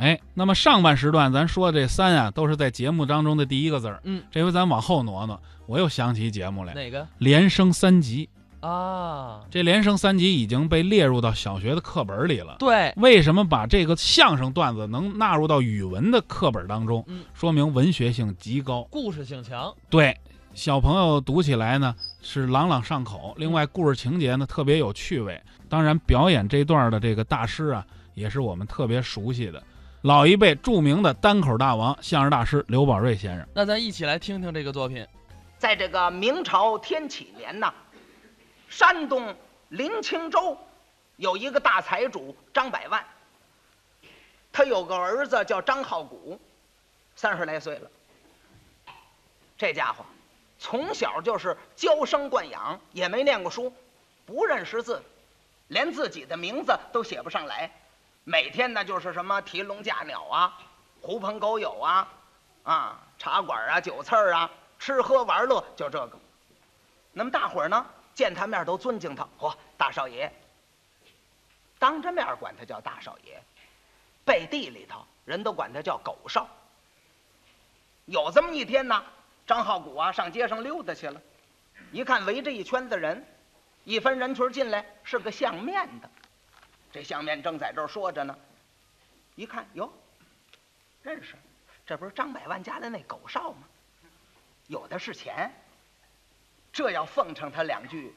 哎，那么上半时段咱说的这三啊，都是在节目当中的第一个字儿。嗯，这回咱往后挪挪，我又想起节目来，哪个连升三级。啊？这连升三级已经被列入到小学的课本里了。对，为什么把这个相声段子能纳入到语文的课本当中？嗯说明文学性极高。故事性强。对，小朋友读起来呢是朗朗上口，另外故事情节呢特别有趣味。当然，表演这段的这个大师啊，也是我们特别熟悉的老一辈著名的单口大王、相声大师刘宝瑞先生。那咱一起来听听这个作品。在这个明朝天启年呐，山东临清州有一个大财主张百万，他有个儿子叫张浩古，三十来岁了。这家伙从小就是娇生惯养，也没念过书，不认识字，连自己的名字都写不上来。每天呢就是什么提笼架鸟啊，狐朋狗友啊，啊茶馆啊酒肆儿啊，吃喝玩乐就这个。那么大伙儿呢见他面都尊敬他，嚯，大少爷。当着面管他叫大少爷，背地里头人都管他叫狗少。有这么一天呢，张浩古啊上街上溜达去了，一看围着一圈子人，一分人群进来是个相面的，这相面正在这儿说着呢，一看哟，认识，这不是张百万家的那狗少吗？有的是钱，这要奉承他两句，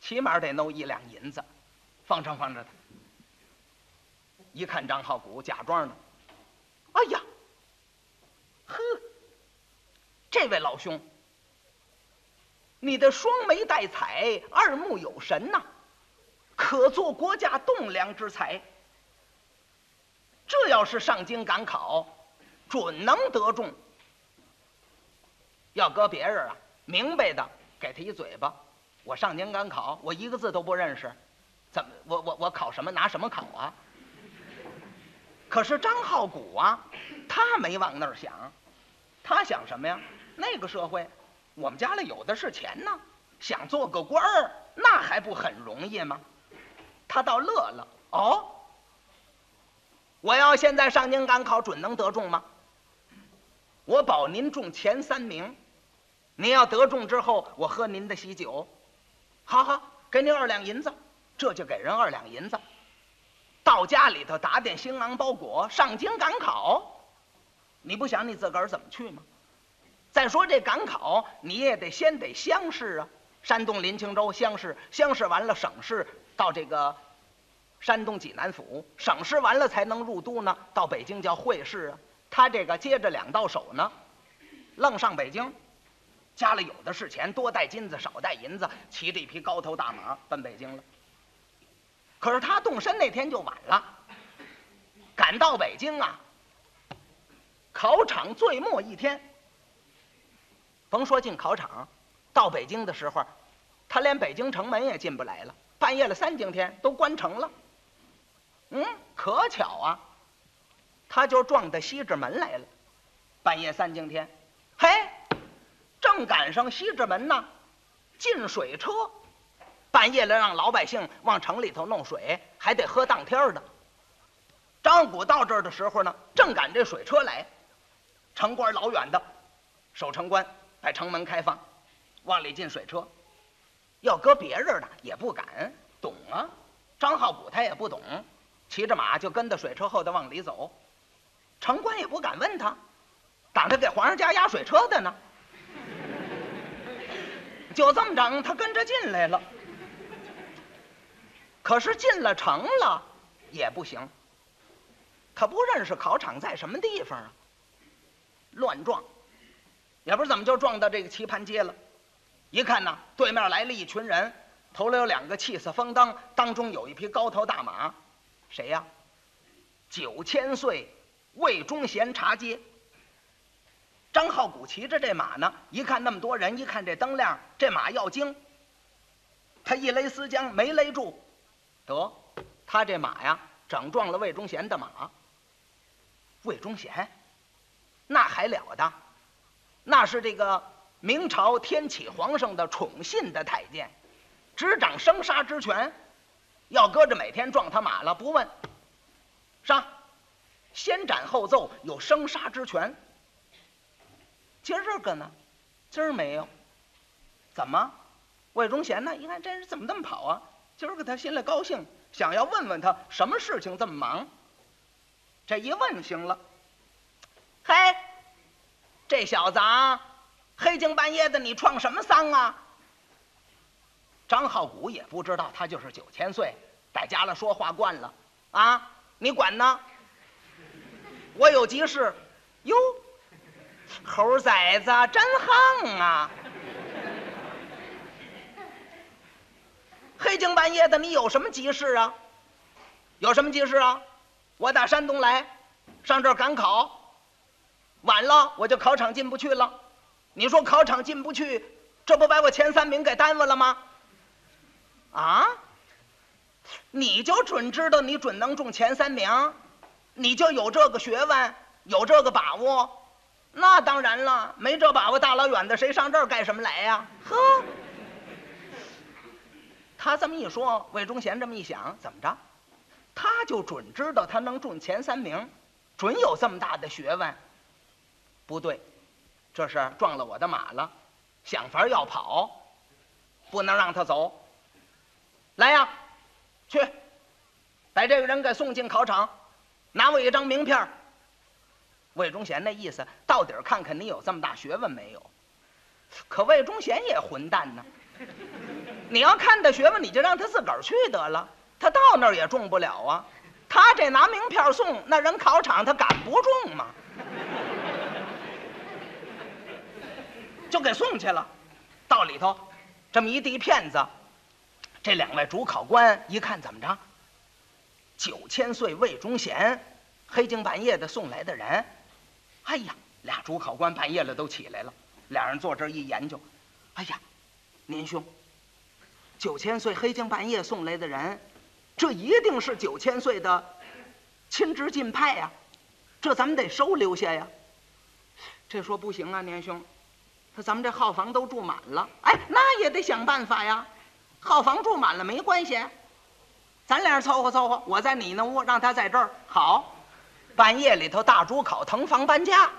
起码得弄一两银子，奉承奉承他。一看张浩古假装的，哎呀，呵，这位老兄，你的双眉带彩，二目有神呐、可做国家栋梁之才。这要是上京赶考，准能得中。要搁别人啊，明白的给他一嘴巴。我上京赶考，我一个字都不认识，怎么我我我考什么拿什么考啊？可是张浩古啊，他没往那儿想，他想什么呀？那个社会，我们家里有的是钱呢，想做个官儿，那还不很容易吗？他倒乐了，哦，我要现在上京赶考，准能得中吗？我保您中前三名，您要得中之后，我喝您的喜酒。好好，给您二两银子，这就给人二两银子。到家里头打点行囊包裹，上京赶考。你不想你自个儿怎么去吗？再说这赶考，你也得先得乡试啊。山东临清州乡试，乡试完了省试，到这个山东济南府，省试完了才能入都呢。到北京叫会试啊。他这个接着两道手呢，愣上北京，家里有的是钱，多带金子少带银子，骑着一匹高头大马奔北京了。可是他动身那天就晚了，赶到北京啊，考场最末一天。甭说进考场，到北京的时候，他连北京城门也进不来了。半夜了三更天都关城了。嗯，可巧啊，他就撞到西直门来了。半夜三更天，嘿，正赶上西直门呢，进水车。半夜了，让老百姓往城里头弄水，还得喝当天的。张古到这儿的时候呢，正赶这水车来，城官老远的，守城关把城门开放，往里进水车。要搁别人呢，也不敢懂啊。张浩古他也不懂，骑着马就跟到水车后头往里走。城官也不敢问他，挡着给皇上家压水车的呢。就这么整，他跟着进来了。可是进了城了也不行，他不认识考场在什么地方啊，乱撞，也不知怎么就撞到这个棋盘街了。一看呢，对面来了一群人，头里有两个气色风当，当中有一匹高头大马，谁呀？九千岁魏忠贤茶街。张浩古骑着这马呢，一看那么多人，一看这灯亮，这马要惊，他一勒丝缰没勒住。得，他这马呀，整撞了魏忠贤的马。魏忠贤，那还了得？那是这个明朝天启皇上的宠信的太监，执掌生杀之权。要搁着每天撞他马了，不问，上，先斩后奏，有生杀之权。今儿个呢，今儿没有，怎么？魏忠贤呢？一看这人怎么这么跑啊？今儿个他心里高兴，想要问问他什么事情这么忙。这一问行了，嘿，这小子啊，黑更半夜的你创什么丧啊？张浩古也不知道，他就是九千岁，在家了说话惯了啊，你管呢？我有急事，哟，猴崽子真横啊！黑更半夜的，你有什么急事啊？有什么急事啊？我打山东来，上这儿赶考，晚了我就考场进不去了。你说考场进不去，这不把我前三名给耽误了吗？啊？你就准知道你准能中前三名，你就有这个学问，有这个把握？那当然了，没这把握，大老远的谁上这儿干什么来呀？呵。他这么一说，魏忠贤这么一想，怎么着？他就准知道他能中前三名，准有这么大的学问。不对，这是撞了我的马了，想法要跑，不能让他走。来呀，去，把这个人给送进考场，拿我一张名片。魏忠贤那意思，到底看看你有这么大学问没有？可魏忠贤也混蛋呢，你要看他学问，你就让他自个儿去得了。他到那儿也中不了啊！他这拿名片送那人考场，他敢不中吗？就给送去了。到里头，这么一递片子，这两位主考官一看，怎么着？九千岁魏忠贤，黑更半夜的送来的人。哎呀，俩主考官半夜了都起来了，俩人坐这儿一研究。哎呀，年兄，九千岁黑更半夜送来的人。这一定是九千岁的亲直近派呀，这咱们得收留下呀。这说不行啊，年兄，他咱们这号房都住满了，哎，那也得想办法呀。号房住满了没关系，咱俩凑合凑合，我在你那屋，让他在这儿好。半夜里头大主考腾房搬家，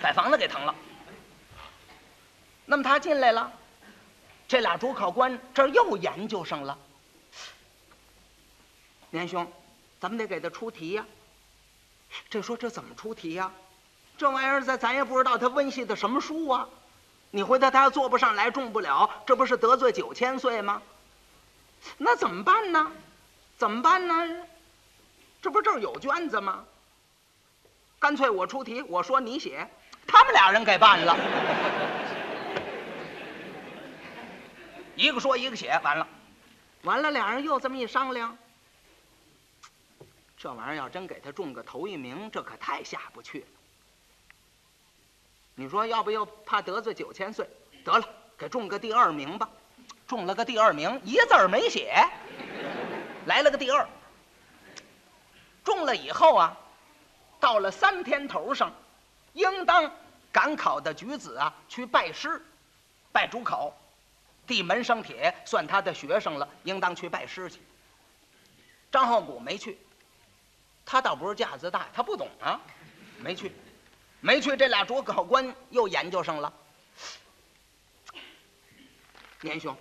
把房子给腾了。那么他进来了。这俩主考官这儿又研究上了。年兄，咱们得给他出题呀。这说这怎么出题呀？这玩意儿咱咱也不知道他温习的什么书啊。你回头他要做不上来，中不了，这不是得罪九千岁吗？那怎么办呢？怎么办呢？这不这儿有卷子吗？干脆我出题，我说你写，他们俩人给办了。一个说一个写，完了，完了，俩人又这么一商量，这玩意儿要真给他中个头一名，这可太下不去了。你说要不要怕得罪九千岁？得了，给中个第二名吧。中了个第二名，一字儿没写，来了个第二。中了以后啊，到了三天头上，应当赶考的举子啊去拜师，拜主考。递门生帖，算他的学生了，应当去拜师去。张浩古没去，他倒不是架子大，他不懂啊，没去，没去。这俩主考官又研究上了。年兄，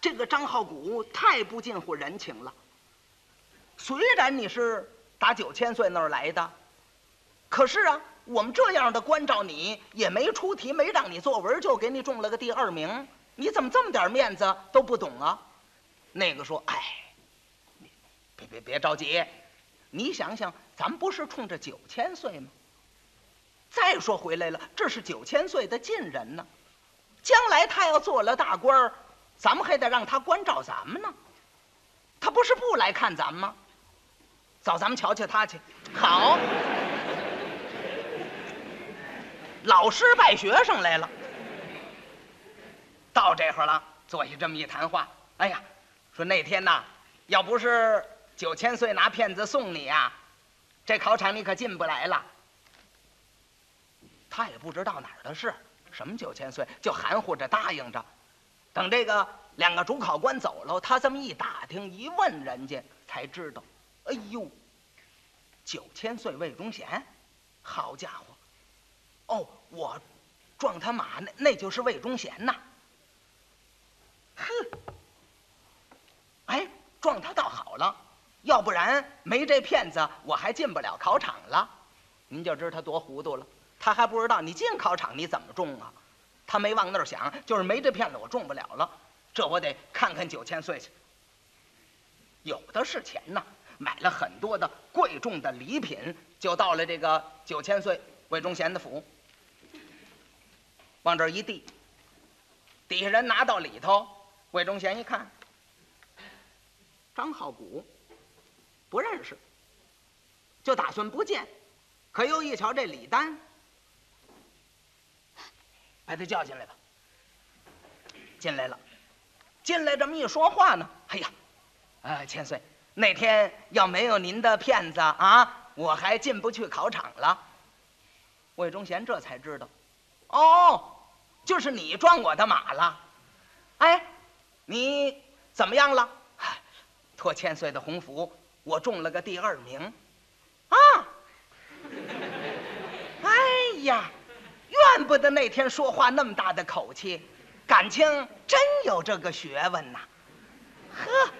这个张浩古太不近乎人情了。虽然你是打九千岁那儿来的，可是啊，我们这样的关照你，也没出题，没让你作文，就给你中了个第二名。你怎么这么点面子都不懂啊？那个说：“哎，别别别着急，你想想，咱不是冲着九千岁吗？再说回来了，这是九千岁的近人呢，将来他要做了大官儿，咱们还得让他关照咱们呢。他不是不来看咱们吗？走，咱们瞧瞧他去。好，老师拜学生来了。”到这会儿了，坐下这么一谈话。哎呀，说那天呐，要不是九千岁拿片子送你呀，这考场你可进不来了。他也不知道哪儿的事，什么九千岁，就含糊着答应着。等这个两个主考官走了，他这么一打听一问，人家才知道，哎呦，九千岁魏忠贤，好家伙！哦，我撞他马那那就是魏忠贤呐。哼，哎，撞他倒好了，要不然没这骗子，我还进不了考场了。您就知道他多糊涂了，他还不知道你进考场你怎么中啊？他没往那儿想，就是没这片子我中不了了。这我得看看九千岁去，有的是钱呐，买了很多的贵重的礼品，就到了这个九千岁魏忠贤的府，往这儿一递，底下人拿到里头，魏忠贤一看，张浩古不认识，就打算不见，可又一瞧这礼单，把他叫进来吧。进来了，进来这么一说话呢，哎呀，啊，千岁，那天要没有您的骗子啊，我还进不去考场了。魏忠贤这才知道，哦，就是你撞我的马了。哎，你怎么样了？托千岁的鸿福，我中了个第二名。啊！哎呀，怨不得那天说话那么大的口气，感情真有这个学问呐。呵，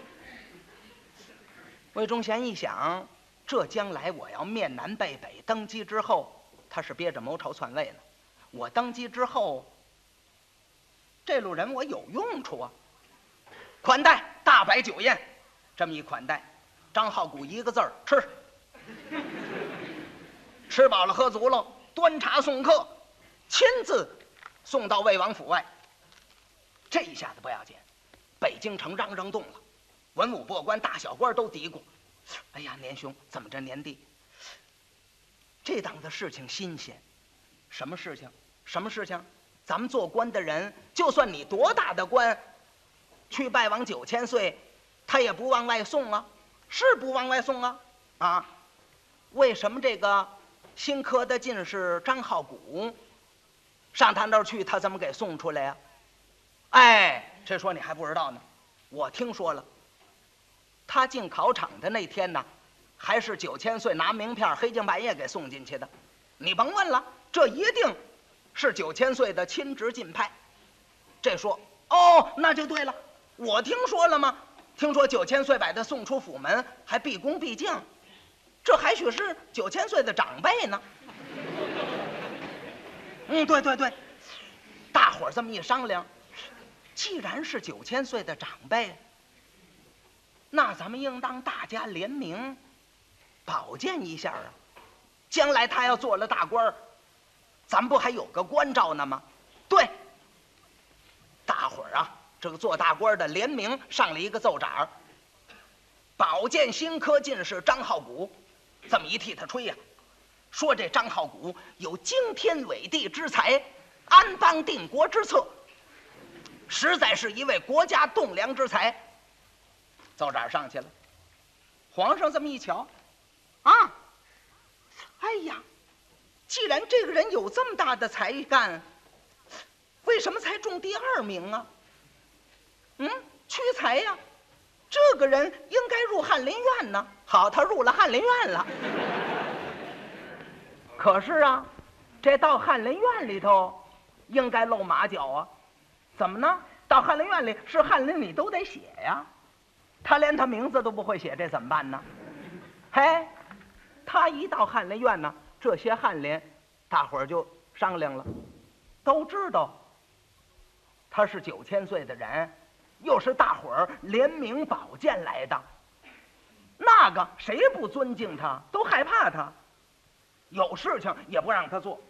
魏忠贤一想，这将来我要面南背北登基之后，他是憋着谋朝篡位呢。我登基之后，这路人我有用处啊。款待大摆酒宴，这么一款待，张浩古一个字儿吃。吃饱了喝足了，端茶送客，亲自送到魏王府外。这一下子不要紧，北京城嚷嚷动了，文武百官、大小官都嘀咕：“哎呀，年兄怎么着？年弟，这档子事情新鲜，什么事情？什么事情？咱们做官的人，就算你多大的官，去拜王九千岁，他也不往外送啊，是不往外送啊？啊？为什么这个新科的进士张浩古上他那儿去，他怎么给送出来呀、哎，这说你还不知道呢，我听说了，他进考场的那天呢，还是九千岁拿名片黑更半夜给送进去的。你甭问了，这一定是九千岁的亲侄进派。这说哦，那就对了，我听说了吗？听说九千岁把他送出府门，还毕恭毕敬，这还许是九千岁的长辈呢。嗯，对对对，大伙儿这么一商量，既然是九千岁的长辈，那咱们应当大家联名，保荐一下啊。将来他要做了大官儿，咱不还有个关照呢吗？对，大伙儿啊，这个做大官的联名上了一个奏章，保荐新科进士张浩古，这么一替他吹呀、说这张浩古有惊天伟地之才，安邦定国之策，实在是一位国家栋梁之才。奏章上去了，皇上这么一瞧，啊，哎呀，既然这个人有这么大的才干，为什么才中第二名啊？嗯，屈才呀、这个人应该入翰林院呢。好，他入了翰林院了。可是啊，这到翰林院里头，应该露马脚啊。怎么呢？到翰林院里是翰林你都得写呀。他连他名字都不会写，这怎么办呢？嘿，他一到翰林院呢，这些翰林，大伙儿就商量了，都知道他是九千岁的人，又是大伙儿联名保荐来的，那个谁不尊敬他，都害怕他，有事情也不让他做，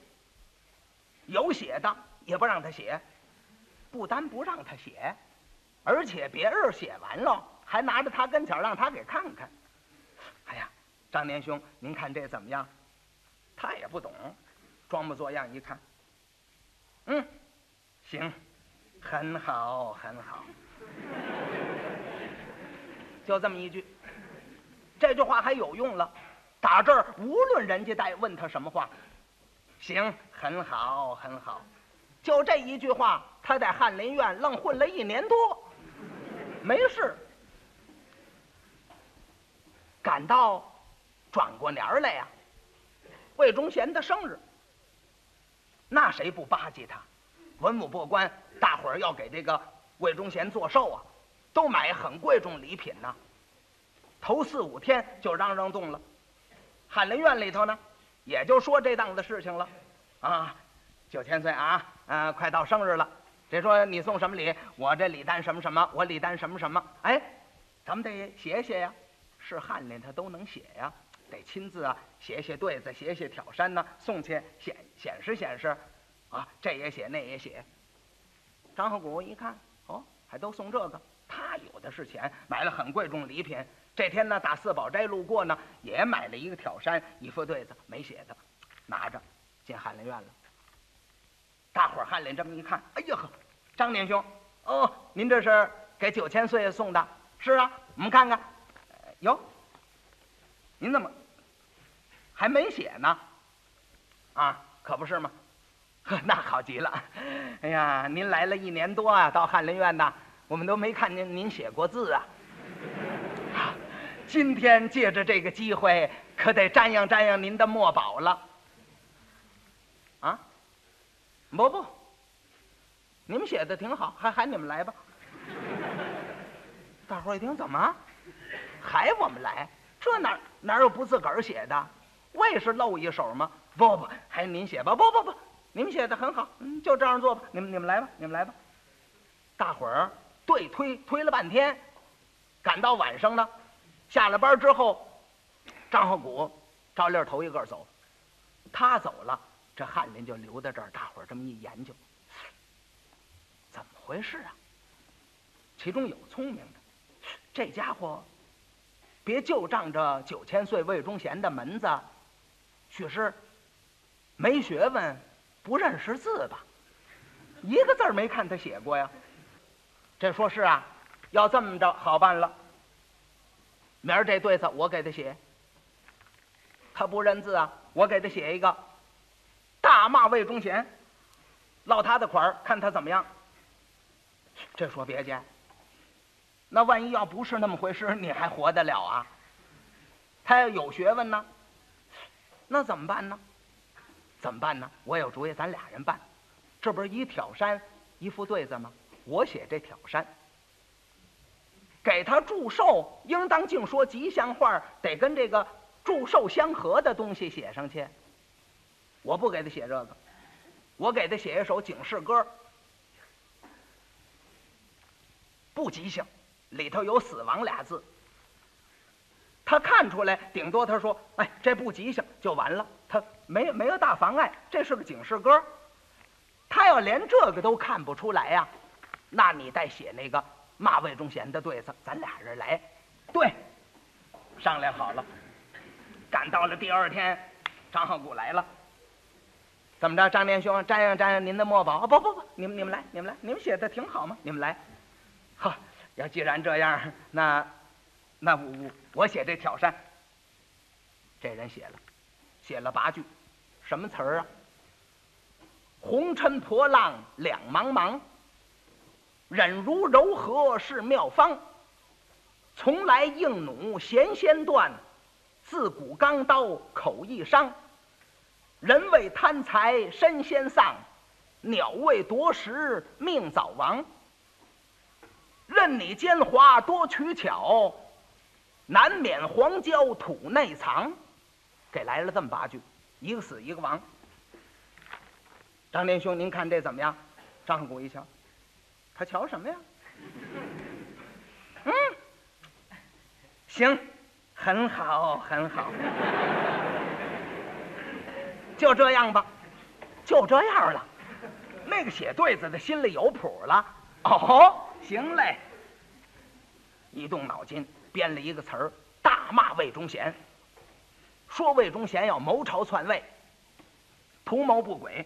有写的也不让他写，不单不让他写，而且别人写完了，还拿着他跟前让他给看看。哎呀，张年兄，您看这怎么样？他也不懂，装模作样一看，嗯，行，很好，很好。就这么一句，这句话还有用了。打这儿，无论人家再问他什么话，行，很好，很好。就这一句话，他在翰林院愣混了一年多，没事。赶到转过年儿来呀，魏忠贤的生日，那谁不巴结他？文武百官，大伙儿要给这个魏忠贤做寿啊，都买很贵重礼品呢。头四五天就嚷嚷动了，翰林院里头呢，也就说这档子事情了，啊，九千岁啊，嗯，快到生日了，这说你送什么礼？我这礼单什么什么，我礼单什么什么，哎，咱们得写写呀，是翰林他都能写呀，得亲自啊写写对子，写写挑山呢，送去显显示显示，啊，这也写那也写。张和谷一看，哦，还都送这个，他有的是钱，买了很贵重礼品。这天呢，打四宝斋路过呢，也买了一个挑山，一副对子，没写的，拿着进翰林院了。大伙儿翰林这么一看，哎呀呵，张年兄，哦，您这是给九千岁送的？是啊，我们看看，哟，您怎么还没写呢？啊，可不是吗？呵，那好极了。哎呀，您来了一年多啊，到翰林院呐，我们都没看见您写过字啊。今天借着这个机会，可得瞻仰瞻仰您的墨宝了。啊，不不，你们写的挺好，还喊你们来吧。大伙儿一听，怎么还我们来？这哪哪有不自个儿写的？我也是露一手吗？不不，还您写吧。不不不，你们写的很好，嗯，就这样做吧。你们你们来吧，你们来吧。大伙儿对推推了半天，赶到晚上呢。下了班之后，张鹤谷照例头一个走，他走了，这翰林就留在这儿。大伙儿这么一研究，怎么回事啊？其中有聪明的，这家伙别就仗着九千岁魏忠贤的门子，许是没学问，不认识字吧？一个字儿没看他写过呀。这说是啊，要这么着好办了。明儿这对子我给他写，他不认字啊，我给他写一个，大骂魏忠贤，落他的款儿，看他怎么样。这说别介，那万一要不是那么回事，你还活得了啊？他要有学问呢，那怎么办呢？怎么办呢？我有主意，咱俩人办，这不是一挑山一副对子吗？我写这挑山。给他祝寿，应当净说吉祥话，得跟这个祝寿相合的东西写上去。我不给他写这个，我给他写一首警示歌，不吉祥，里头有死亡俩字。他看出来，顶多他说：“哎，这不吉祥就完了。”他没没有大妨碍，这是个警示歌。他要连这个都看不出来呀，那你再写那个。骂魏忠贤的对子，咱俩人来，对，商量好了。赶到了第二天，张浩古来了。怎么着，张连兄，瞻仰瞻仰您的墨宝。不不不，你们你们来，你们来，你们写的挺好嘛，你们来。哈，要既然这样，那那我我我写这挑山。这人写了，写了八句，什么词儿啊？红尘破浪两茫茫。忍如柔和是妙方，从来硬弩弦先断，自古钢刀口易伤。人为贪财身先丧，鸟为夺食命早亡。任你奸猾多取巧，难免黄胶土内藏。给来了这么八句，一个死一个亡。张连兄，您看这怎么样？张鹤谷一笑。他瞧什么呀？嗯，行，很好，很好，就这样吧，就这样了。那个写对子的心里有谱了。哦，行嘞。一动脑筋编了一个词儿，大骂魏忠贤，说魏忠贤要谋朝篡位，图谋不轨。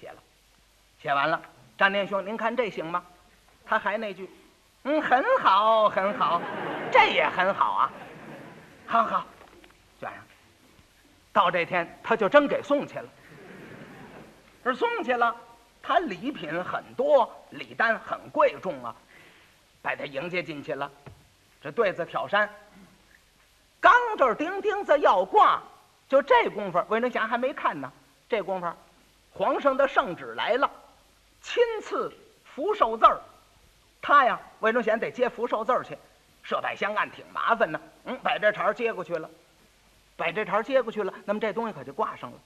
写了，写完了。张连兄，您看这行吗？他还那句，嗯，很好，很好，这也很好啊。好好，卷上。到这天，他就真给送去了。这送去了，他礼品很多，礼单很贵重啊，把他迎接进去了。这对子挑山，刚这钉钉子要挂，就这功夫，魏忠贤还没看呢。这功夫，皇上的圣旨来了，亲赐福寿字儿。他呀，魏忠贤得接福寿字儿去，设摆香案挺麻烦呢。嗯，把这茬接过去了，把这茬接过去了，那么这东西可就挂上了。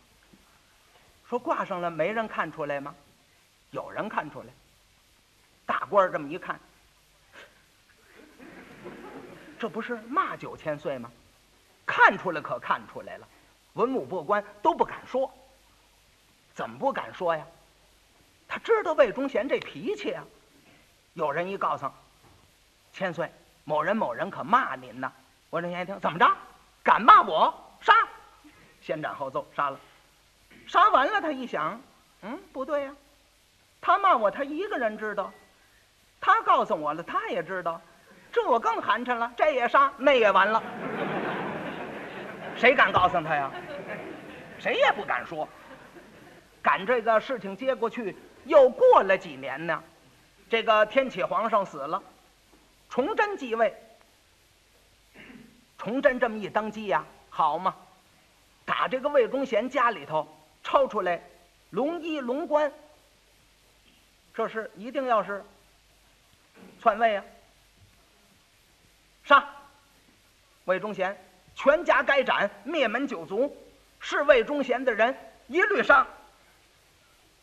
说挂上了，没人看出来吗？有人看出来。大官这么一看，这不是骂九千岁吗？看出来可看出来了，文武百官都不敢说。怎么不敢说呀？他知道魏忠贤这脾气啊。有人一告诉千岁，某人某人可骂您呢。魏忠贤一听，怎么着？敢骂我？杀！先斩后奏，杀了。杀完了，他一想，嗯，不对呀，他骂我，他一个人知道。他告诉我了，他也知道，这我更寒碜了。这也杀，那也完了。谁敢告诉他呀？谁也不敢说。赶这个事情接过去，又过了几年呢，这个天启皇上死了，崇祯继位。崇祯这么一登基呀，好嘛，打这个魏忠贤家里头抽出来龙衣龙冠，这是一定要是。篡位啊！杀魏忠贤，全家该斩，灭门九族，是魏忠贤的人一律杀。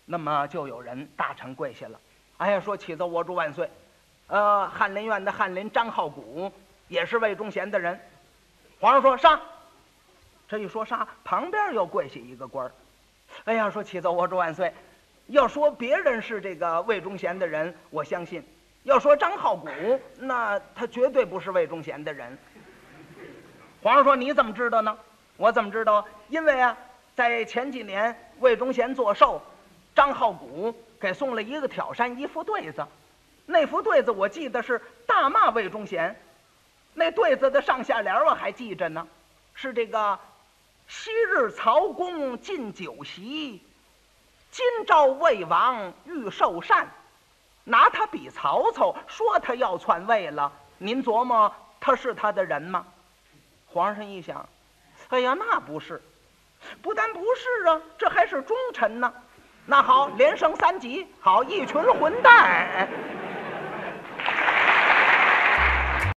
那么就有人大臣跪下了，哎呀，说启奏我主万岁，呃，翰林院的翰林张浩古也是魏忠贤的人。皇上说杀，这一说杀，旁边又跪下一个官儿，哎呀，说启奏我主万岁，要说别人是这个魏忠贤的人，我相信。要说张浩古，那他绝对不是魏忠贤的人。皇上说：“你怎么知道呢？”我怎么知道？因为啊，在前几年魏忠贤做寿，张浩古给送了一个挑山一副对子，那副对子我记得是大骂魏忠贤。那对子的上下联我还记着呢，是这个：“昔日曹公进酒席，今朝魏王欲受禅。”拿他比曹操，说他要篡位了，您琢磨他是他的人吗？皇上一想，哎呀，那不是，不但不是啊，这还是忠臣呢。那好，连升三级，好一群混蛋。